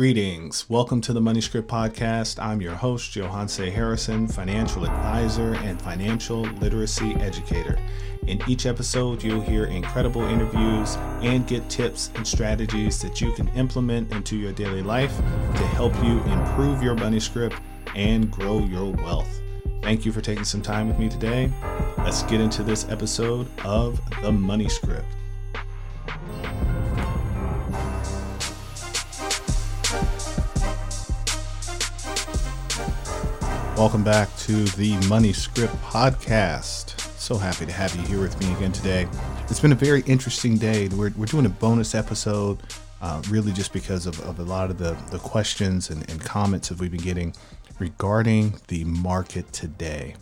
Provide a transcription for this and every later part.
Greetings. Welcome to the Money Script Podcast. I'm your host, Johanse Harrison, financial advisor and financial literacy educator. In each episode, you'll hear incredible interviews and get tips and strategies that you can implement into your daily life to help you improve your money script and grow your wealth. Thank you for taking some time with me today. Let's get into this episode of The Money Script. Welcome back to the Money Script Podcast. So happy to have you here with me again today. It's been a very interesting day. We're, we're doing a bonus episode, uh, really just because of, of, a lot of the, the questions and, and comments that we've been getting regarding the market today.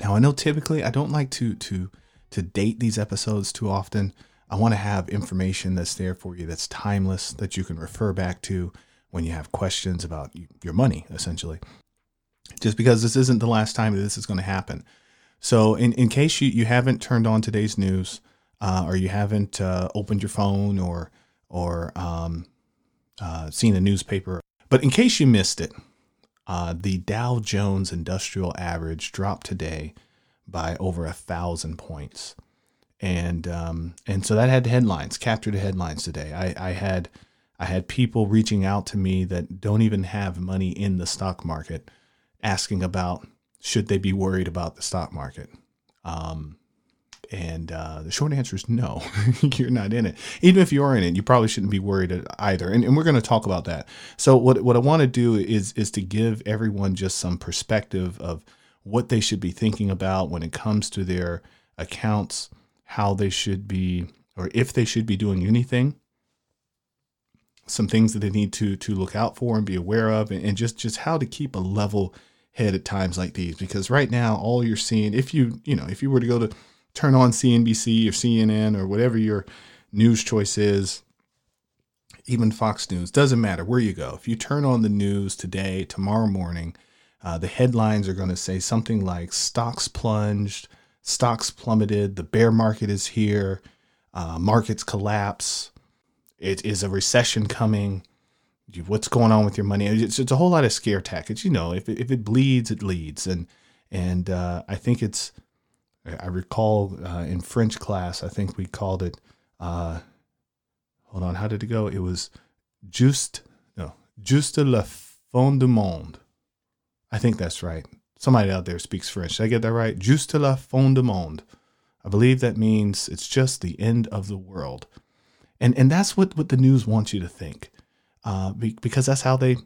Now, I know typically I don't like to to to date these episodes too often. I want to have information that's there for you, that's timeless, that you can refer back to when you have questions about your money, essentially just because this isn't the last time that this is going to happen. So, in, in case you, you haven't turned on today's news, uh, or you haven't uh, opened your phone or or um, uh, seen a newspaper, but in case you missed it, uh, the Dow Jones Industrial Average dropped today by over a thousand points, and um, and so that had headlines, captured headlines today. I, I had I had people reaching out to me that don't even have money in the stock market asking about should they be worried about the stock market. Um, and uh, the short answer is no, you're not in it. Even if you are in it, you probably shouldn't be worried either. And, and we're going to talk about that. So what what I want to do is is to give everyone just some perspective of what they should be thinking about when it comes to their accounts, how they should be, or if they should be doing anything. Some things that they need to to look out for and be aware of, and, and just just how to keep a level head at times like these because right now all you're seeing if you you know if you were to go to turn on CNBC or CNN or whatever your news choice is even Fox News doesn't matter where you go. If you turn on the news today tomorrow morning uh, the headlines are going to say something like stocks plunged stocks plummeted the bear market is here uh, markets collapse it is a recession coming what's going on with your money. It's, it's a whole lot of scare tactics. You know, if it, if it bleeds, it leads, and and uh, I think it's. I recall uh, in French class, I think we called it. Uh, hold on, how did it go? It was juste no juste la fin du monde. I think that's right. Somebody out there speaks French. Did I get that right? Juste la fin du monde. I believe that means it's just the end of the world. And and that's what, what the news wants you to think uh, because that's how they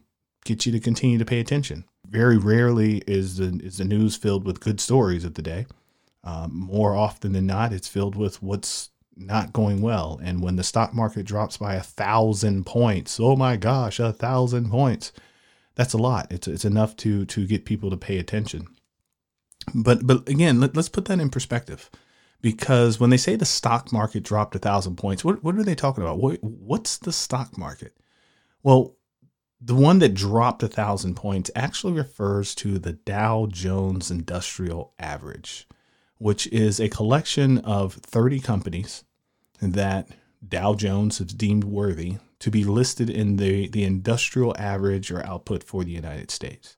get you to continue to pay attention. Very rarely is the is the news filled with good stories of the day. Um, more often than not, it's filled with what's not going well. And when the stock market drops by a thousand points, oh my gosh, a thousand points, that's a lot. It's it's enough to to get people to pay attention. But but again, let, us put that in perspective, because when they say the stock market dropped a thousand points, what what are they talking about? What, what's the stock market? Well, the one that dropped a thousand points actually refers to the Dow Jones Industrial Average, which is a collection of 30 companies that Dow Jones has deemed worthy to be listed in the, the industrial average or output for the United States.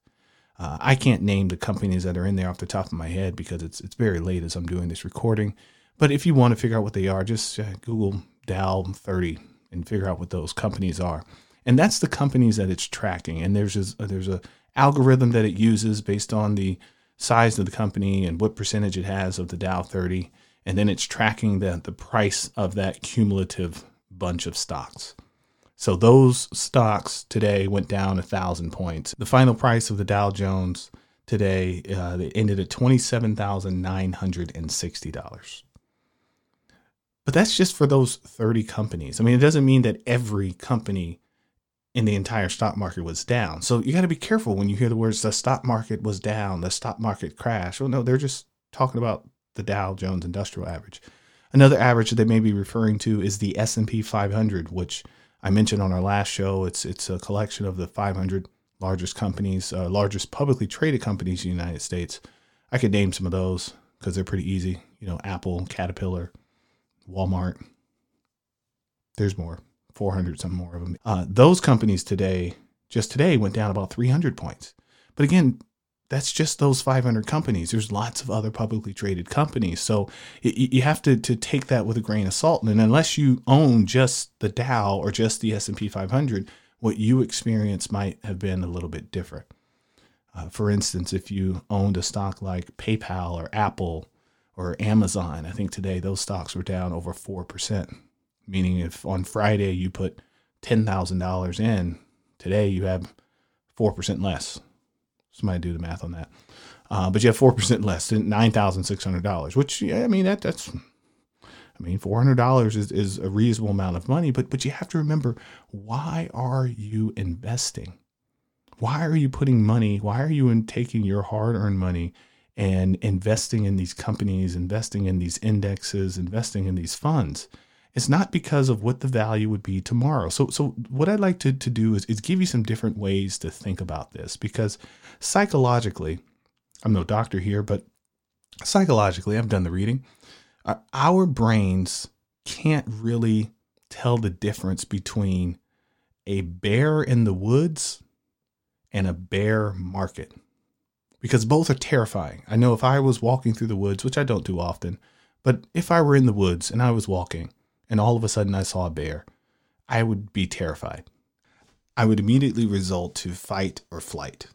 Uh, I can't name the companies that are in there off the top of my head because it's it's very late as I'm doing this recording. But if you want to figure out what they are, just uh, Google Dow 30 and figure out what those companies are and that's the companies that it's tracking. And there's a, there's a algorithm that it uses based on the size of the company and what percentage it has of the Dow 30, and then it's tracking the the price of that cumulative bunch of stocks. So those stocks today went down a thousand points. The final price of the Dow Jones today uh, they ended at twenty seven thousand nine hundred and sixty dollars. But that's just for those 30 companies. I mean, it doesn't mean that every company in the entire stock market was down. So you got to be careful when you hear the words the stock market was down, the stock market crashed. Well, no, they're just talking about the Dow Jones Industrial Average. Another average that they may be referring to is the S&P 500, which I mentioned on our last show. It's it's a collection of the 500 largest companies, uh, largest publicly traded companies in the United States. I could name some of those because they're pretty easy. You know, Apple, Caterpillar, Walmart. There's more. 400 some more of them. Uh, those companies today, just today, went down about 300 points. But again, that's just those 500 companies. There's lots of other publicly traded companies. So you have to, to take that with a grain of salt. And unless you own just the Dow or just the S&P 500, what you experience might have been a little bit different. Uh, for instance, if you owned a stock like PayPal or Apple or Amazon, I think today those stocks were down over 4%. Meaning if on Friday you put $10,000 in, today you have 4% less. Somebody do the math on that. Uh, but you have 4% less, than $9,600, which, I mean, that that's, I mean, $400 is, is a reasonable amount of money, but, but you have to remember, why are you investing? Why are you putting money? Why are you in taking your hard earned money and investing in these companies, investing in these indexes, investing in these funds? It's not because of what the value would be tomorrow. So, so what I'd like to, to do is, is give you some different ways to think about this because psychologically, I'm no doctor here, but psychologically, I've done the reading. Our brains can't really tell the difference between a bear in the woods and a bear market because both are terrifying. I know if I was walking through the woods, which I don't do often, but if I were in the woods and I was walking and all of a sudden I saw a bear, I would be terrified. I would immediately result to fight or flight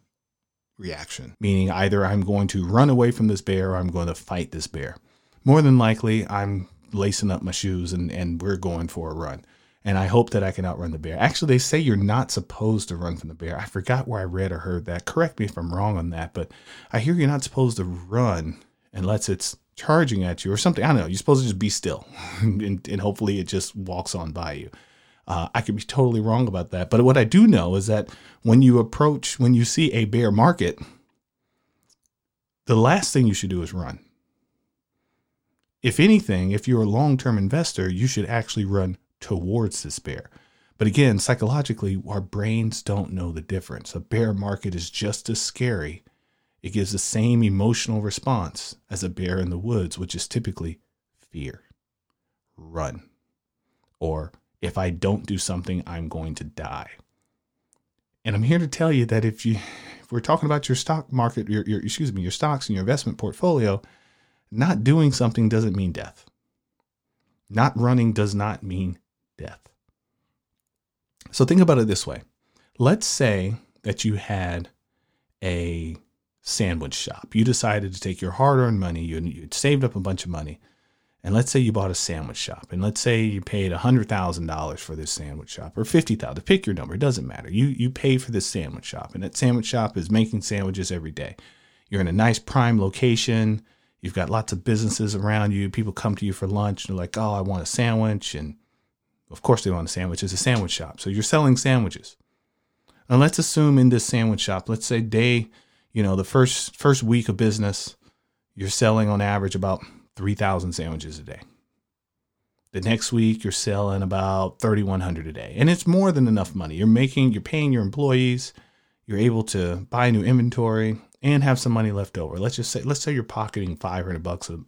reaction, meaning either I'm going to run away from this bear or I'm going to fight this bear. More than likely, I'm lacing up my shoes and, and we're going for a run. And I hope that I can outrun the bear. Actually, they say you're not supposed to run from the bear. I forgot where I read or heard that. Correct me if I'm wrong on that, but I hear you're not supposed to run unless it's charging at you or something. I don't know. You're supposed to just be still, and, and hopefully it just walks on by you. Uh, I could be totally wrong about that, but what I do know is that when you approach, when you see a bear market, the last thing you should do is run. If anything, if you're a long term investor, you should actually run towards this bear. But again, psychologically, our brains don't know the difference. A bear market is just as scary it gives the same emotional response as a bear in the woods, which is typically fear, run, or if I don't do something, I'm going to die. And I'm here to tell you that if you if we're talking about your stock market, your, your excuse me, your stocks and your investment portfolio, not doing something doesn't mean death. Not running does not mean death. So think about it this way. Let's say that you had a sandwich shop. You decided to take your hard earned money, you, you saved up a bunch of money, and let's say you bought a sandwich shop, and let's say you paid $100,000 for this sandwich shop, or 50,000, pick your number, it doesn't matter. You, you pay for this sandwich shop, and that sandwich shop is making sandwiches every day. You're in a nice prime location. You've got lots of businesses around you. People come to you for lunch and they're like, oh, I want a sandwich. And of course, they want a sandwich. It's a sandwich shop. So you're selling sandwiches. And let's assume in this sandwich shop, let's say day you know, the first first week of business, you're selling on average about 3,000 sandwiches a day. The next week you're selling about 3,100 a day. And it's more than enough money. You're making, you're paying your employees, you're able to buy new inventory and have some money left over. Let's just say, let's say you're pocketing 500 bucks a,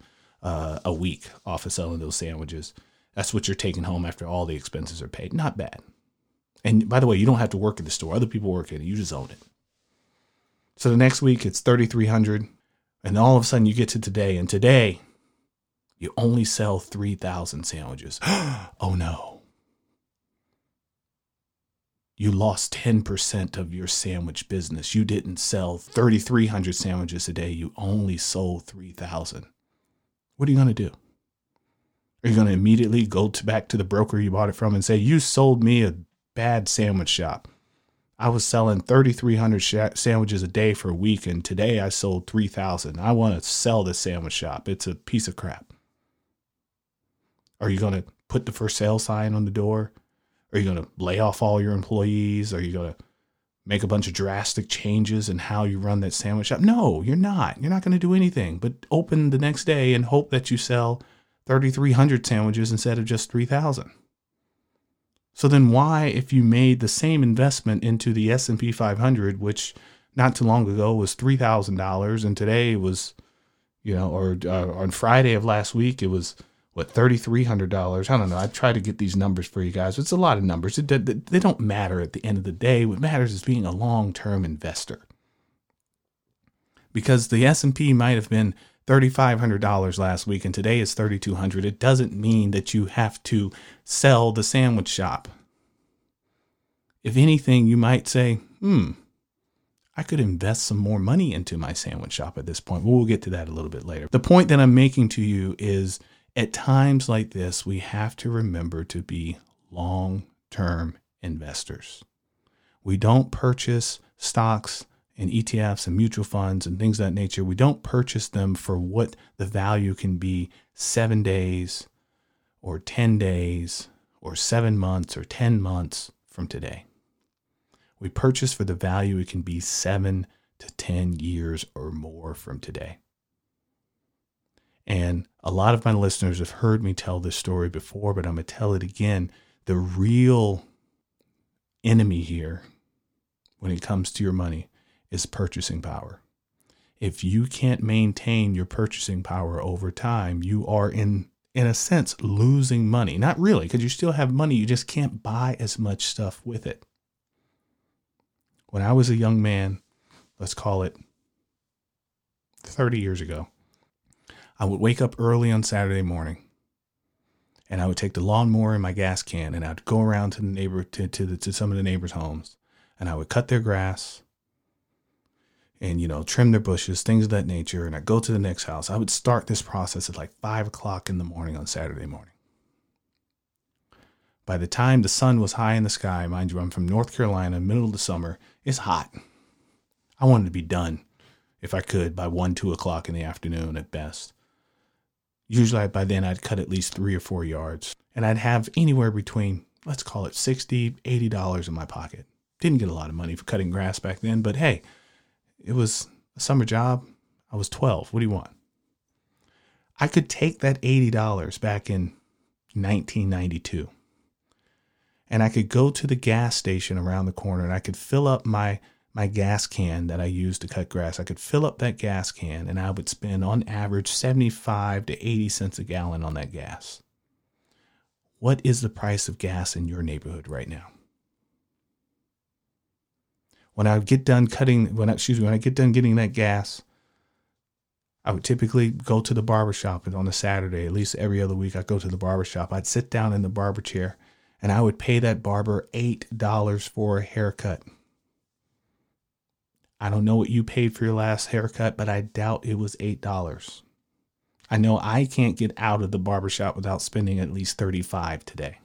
uh, a week off of selling those sandwiches. That's what you're taking home after all the expenses are paid. Not bad. And by the way, you don't have to work at the store. Other people work at it. You just own it. So the next week it's 3,300. And all of a sudden you get to today, and today you only sell 3,000 sandwiches. oh no. You lost 10% of your sandwich business. You didn't sell 3,300 sandwiches a day. You only sold 3,000. What are you going to do? Are you going to immediately go to back to the broker you bought it from and say, You sold me a bad sandwich shop? I was selling 3,300 sh- sandwiches a day for a week, and today I sold 3,000. I want to sell this sandwich shop. It's a piece of crap. Are you going to put the for sale sign on the door? Are you going to lay off all your employees? Are you going to make a bunch of drastic changes in how you run that sandwich shop? No, you're not. You're not going to do anything but open the next day and hope that you sell 3,300 sandwiches instead of just 3,000. So then why if you made the same investment into the S&P 500 which not too long ago was $3,000 and today was you know or uh, on Friday of last week it was what $3300 i don't know. I try to get these numbers for you guys. It's a lot of numbers. It, they don't matter at the end of the day. What matters is being a long-term investor. Because the s&p might have been $3500 last week and today is 3200 it doesn't mean that you have to sell the sandwich shop if anything you might say hmm I could invest some more money into my sandwich shop at this point. We'll get to that a little bit later. The point that I'm making to you is at times like this, we have to remember to be long term investors. We don't purchase stocks and ETFs and mutual funds and things of that nature. We don't purchase them for what the value can be seven days or 10 days or seven months or 10 months from today. We purchase for the value it can be seven to 10 years or more from today. And a lot of my listeners have heard me tell this story before, but I'm going to tell it again. The real enemy here, when it comes to your money, is purchasing power. If you can't maintain your purchasing power over time, you are in in a sense losing money. Not really, because you still have money, you just can't buy as much stuff with it when I was a young man, let's call it 30 years ago, I would wake up early on Saturday morning and I would take the lawnmower and my gas can and I'd go around to the neighbor to, to, the, to some of the neighbors' homes and I would cut their grass and you know trim their bushes, things of that nature. And I'd go to the next house. I would start this process at like five o'clock in the morning on Saturday morning. By the time the sun was high in the sky, mind you, I'm from North Carolina, middle of the summer, it's hot. I wanted to be done, if I could, by 1, 2 o'clock in the afternoon at best. Usually by then I'd cut at least three or four yards, and I'd have anywhere between, let's call it 60 $80 in my pocket. Didn't get a lot of money for cutting grass back then, but hey, it was a summer job. I was 12. What do you want? I could take that $80 back in 1992 and I could go to the gas station around the corner and I could fill up my my gas can that I use to cut grass. I could fill up that gas can and I would spend on average 75 to 80 cents a gallon on that gas. What is the price of gas in your neighborhood right now? When I get done cutting when I, excuse me, when I get done getting that gas, I would typically go to the barber shop on a Saturday, at least every other week, I'd go to the barber shop. I'd sit down in the barber chair and I would pay that barber $8 for a haircut. I don't know what you paid for your last haircut, but I doubt it was $8. I know I can't get out of the barbershop without spending at least 35 today.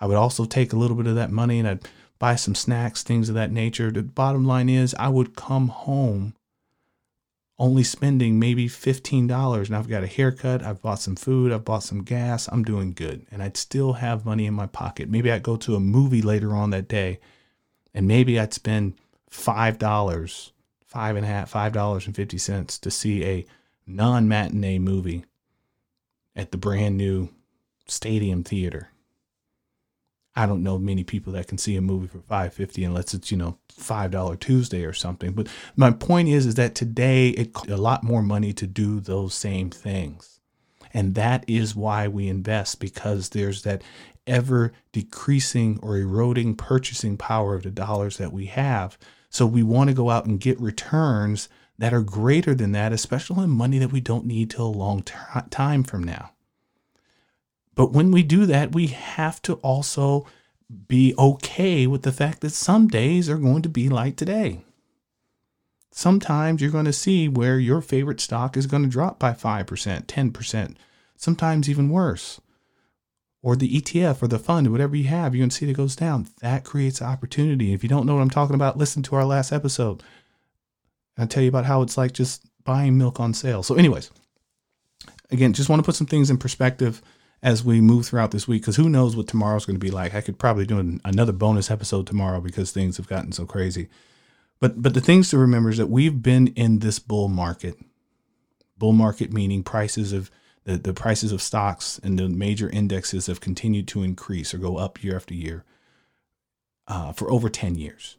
I would also take a little bit of that money and I'd buy some snacks, things of that nature. The bottom line is I would come home only spending maybe $15 and I've got a haircut, I've bought some food, I've bought some gas, I'm doing good. And I'd still have money in my pocket. Maybe I'd go to a movie later on that day and maybe I'd spend $5, five and a half, five dollars and fifty cents to see a non matinee movie at the brand new stadium theater. I don't know many people that can see a movie for 550 unless it's, you know, $5 Tuesday or something. But my point is is that today it costs a lot more money to do those same things. And that is why we invest because there's that ever decreasing or eroding purchasing power of the dollars that we have. So we want to go out and get returns that are greater than that, especially in money that we don't need till a long t- time from now. But when we do that, we have to also be okay with the fact that some days are going to be like today. Sometimes you're going to see where your favorite stock is going to drop by 5%, 10%, sometimes even worse. Or the ETF or the fund, whatever you have, you're going to see that goes down. That creates opportunity. If you don't know what I'm talking about, listen to our last episode. I'll tell you about how it's like just buying milk on sale. So, anyways, again, just want to put some things in perspective as we move throughout this week because who knows what tomorrow's going to be like. I could probably do an, another bonus episode tomorrow because things have gotten so crazy. But but the things to remember is that we've been in this bull market. Bull market meaning prices of the, the prices of stocks and the major indexes have continued to increase or go up year after year uh, for over 10 years.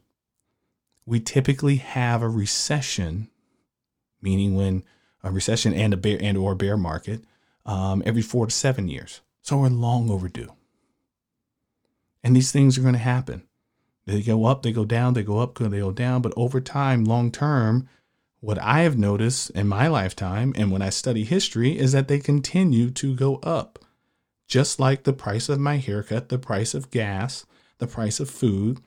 We typically have a recession, meaning when a recession and a bear and or bear market um, every four to seven years. So we're long overdue. And these things are going to happen. They go up, they go down, they go up, they go down. But over time, long term, what I have noticed in my lifetime and when I study history is that they continue to go up. Just like the price of my haircut, the price of gas, the price of food,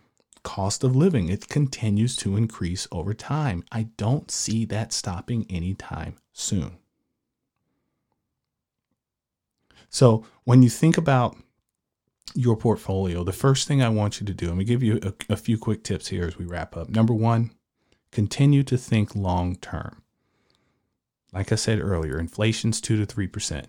cost of living, it continues to increase over time. I don't see that stopping anytime soon. So when you think about your portfolio, the first thing I want you to do, going to give you a, a few quick tips here as we wrap up. Number one, continue to think long term. Like I said earlier, inflation's 2 to 3%.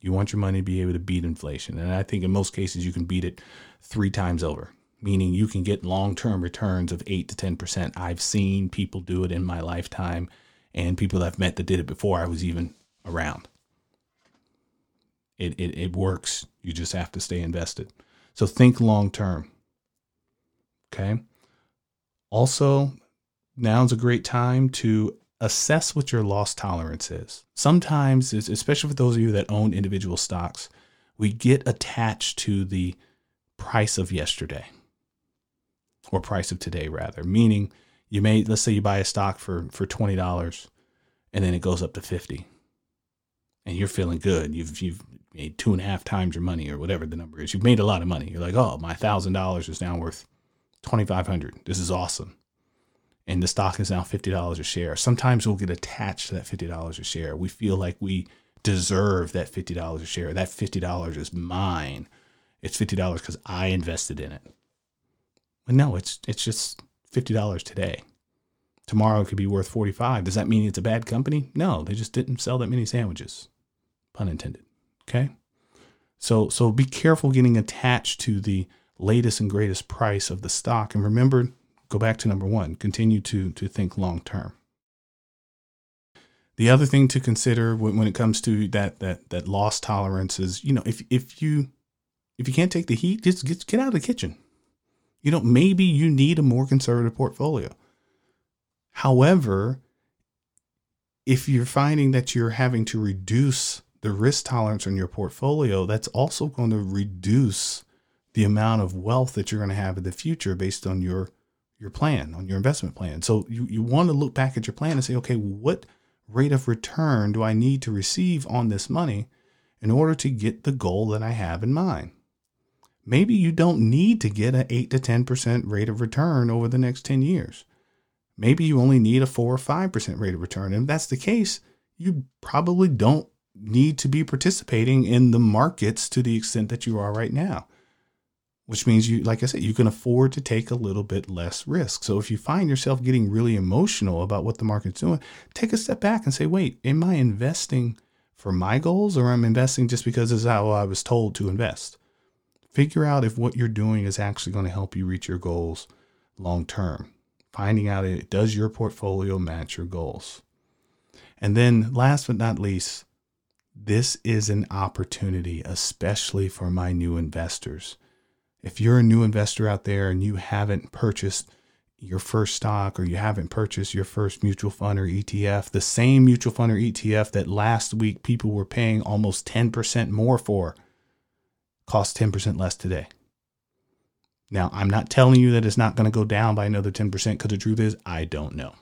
You want your money to be able to beat inflation. And I think in most cases, you can beat it three times over, meaning you can get long term returns of 8 to 10%. I've seen people do it in my lifetime and people I've met that did it before I was even around. It, it, it works. You just have to stay invested. So think long term. Okay. Also, now's a great time to assess what your loss tolerance is. Sometimes, especially for those of you that own individual stocks, we get attached to the price of yesterday or price of today, rather. Meaning, you may, let's say you buy a stock for, for $20 and then it goes up to 50 and you're feeling good. You've, you've made two and a half times your money or whatever the number is. You've made a lot of money. You're like, oh, my thousand dollars is now worth twenty five hundred. This is awesome. And the stock is now fifty dollars a share. Sometimes we'll get attached to that fifty dollars a share. We feel like we deserve that fifty dollars a share. That fifty dollars is mine. It's fifty dollars because I invested in it. But no, it's it's just fifty dollars today. Tomorrow it could be worth forty five. Does that mean it's a bad company? No, they just didn't sell that many sandwiches. Pun intended. Okay. So so be careful getting attached to the latest and greatest price of the stock. And remember, go back to number one, continue to to think long term. The other thing to consider when, when it comes to that that that loss tolerance is, you know, if if you if you can't take the heat, just get get out of the kitchen. You know, maybe you need a more conservative portfolio. However, if you're finding that you're having to reduce the risk tolerance on your portfolio, that's also going to reduce the amount of wealth that you're going to have in the future based on your your plan, on your investment plan. So you, you want to look back at your plan and say, okay, what rate of return do I need to receive on this money in order to get the goal that I have in mind? Maybe you don't need to get an 8 to 10% rate of return over the next 10 years. Maybe you only need a 4 or 5% rate of return. And if that's the case, you probably don't need to be participating in the markets to the extent that you are right now which means you like i said you can afford to take a little bit less risk. So if you find yourself getting really emotional about what the market's doing take a step back and say wait am i investing for my goals or am i investing just because is how i was told to invest? Figure out if what you're doing is actually going to help you reach your goals long term. Finding out it does your portfolio match your goals. And then last but not least this is an opportunity, especially for my new investors. If you're a new investor out there and you haven't purchased your first stock or you haven't purchased your first mutual fund or ETF, the same mutual fund or ETF that last week people were paying almost 10% more for costs 10% less today. Now, I'm not telling you that it's not going to go down by another 10% because the truth is, I don't know.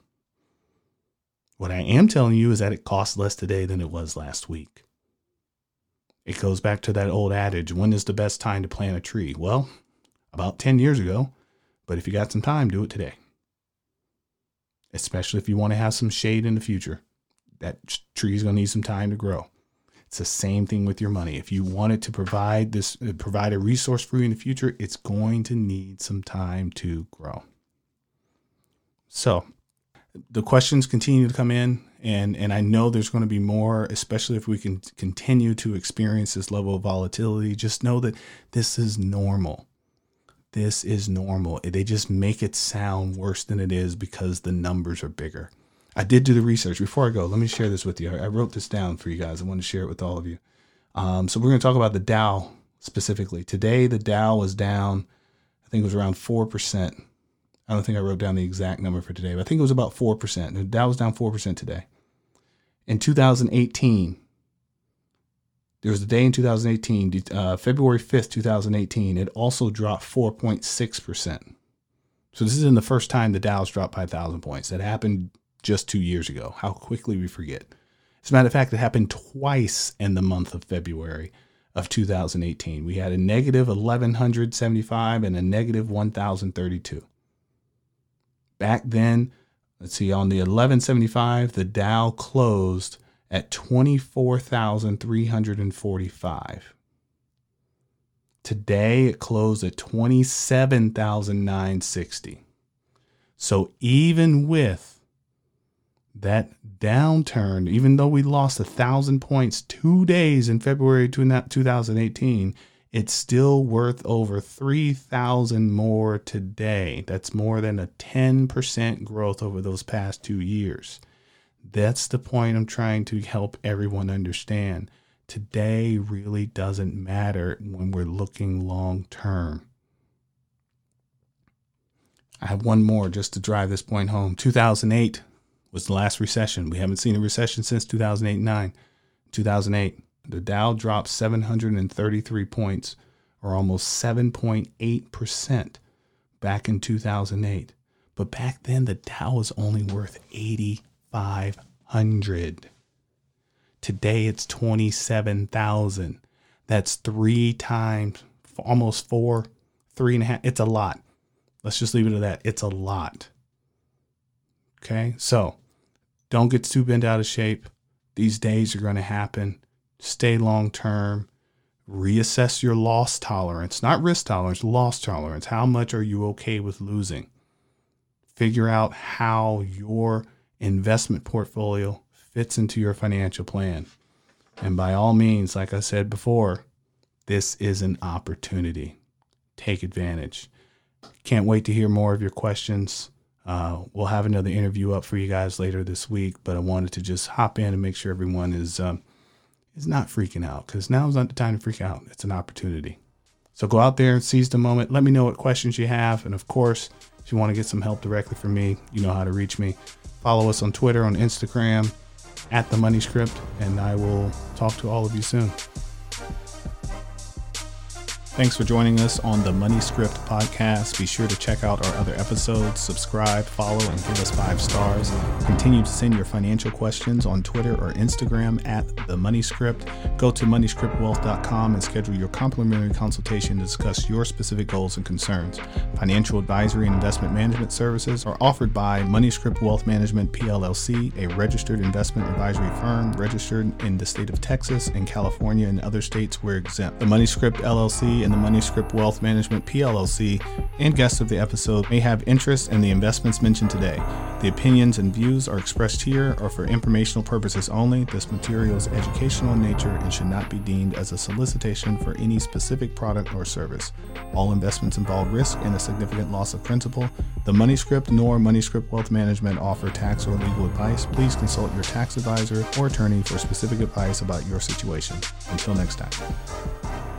What I am telling you is that it costs less today than it was last week. It goes back to that old adage when is the best time to plant a tree? Well, about 10 years ago, but if you got some time, do it today. Especially if you want to have some shade in the future. That tree is going to need some time to grow. It's the same thing with your money. If you want it to provide this uh, provide a resource for you in the future, it's going to need some time to grow. So, the questions continue to come in and and I know there's going to be more, especially if we can continue to experience this level of volatility. Just know that this is normal. This is normal. They just make it sound worse than it is because the numbers are bigger. I did do the research. Before I go, let me share this with you. I wrote this down for you guys. I want to share it with all of you. Um, so we're going to talk about the Dow specifically. Today, the Dow was down. I think it was around four percent I don't think I wrote down the exact number for today, but I think it was about 4%. The Dow was down 4% today. In 2018, there was a day in 2018, uh, February 5th, 2018, it also dropped 4.6%. So this isn't the first time the Dow's dropped by 1,000 points. That happened just two years ago. How quickly we forget. As a matter of fact, it happened twice in the month of February of 2018. We had a negative 1,175 and a negative 1,032. Back then, let's see, on the 1175, the Dow closed at 24,345. Today it closed at 27,960. So even with that downturn, even though we lost a thousand points two days in February 2018, it's still worth over 3,000 more today. That's more than a 10% growth over those past two years. That's the point I'm trying to help everyone understand. Today really doesn't matter when we're looking long term. I have one more just to drive this point home. 2008 was the last recession. We haven't seen a recession since 2008 9. 2008, the Dow dropped 733 points, or almost 7.8% back in 2008. But back then, the Dow was only worth 8,500. Today, it's 27,000. That's three times, almost four, three and a half. It's a lot. Let's just leave it at that. It's a lot. Okay. So don't get too bent out of shape. These days are going to happen stay long term, reassess your loss tolerance, not risk tolerance, loss tolerance. How much are you okay with losing? Figure out how your investment portfolio fits into your financial plan. And by all means, like I said before, this is an opportunity. Take advantage. Can't wait to hear more of your questions. Uh, we'll have another interview up for you guys later this week, but I wanted to just hop in and make sure everyone is um, is not freaking out because now is not the time to freak out. It's an opportunity. So go out there and seize the moment. Let me know what questions you have. And of course, if you want to get some help directly from me, you know how to reach me. Follow us on Twitter, on Instagram, at the Money Script, and I will talk to all of you soon. Thanks for joining us on the Money Script podcast. Be sure to check out our other episodes, subscribe, follow, and give us five stars. Continue to send your financial questions on Twitter or Instagram at the Money Script. Go to moneyscriptwealth.com and schedule your complimentary consultation to discuss your specific goals and concerns. Financial advisory and investment management services are offered by MoneyScript Wealth Management PLLC, a registered investment advisory firm registered in the state of Texas and California and other states where exempt. The MoneyScript LLC and the MoneyScript Wealth Management PLLC and guests of the episode may have interest in the investments mentioned today. The opinions and views are expressed here are for informational purposes only. This material is educational in nature and should not be deemed as a solicitation for any specific product or service. All investments involve risk and a significant loss of principal. The MoneyScript nor MoneyScript Wealth Management offer tax or legal advice. Please consult your tax advisor or attorney for specific advice about your situation. Until next time.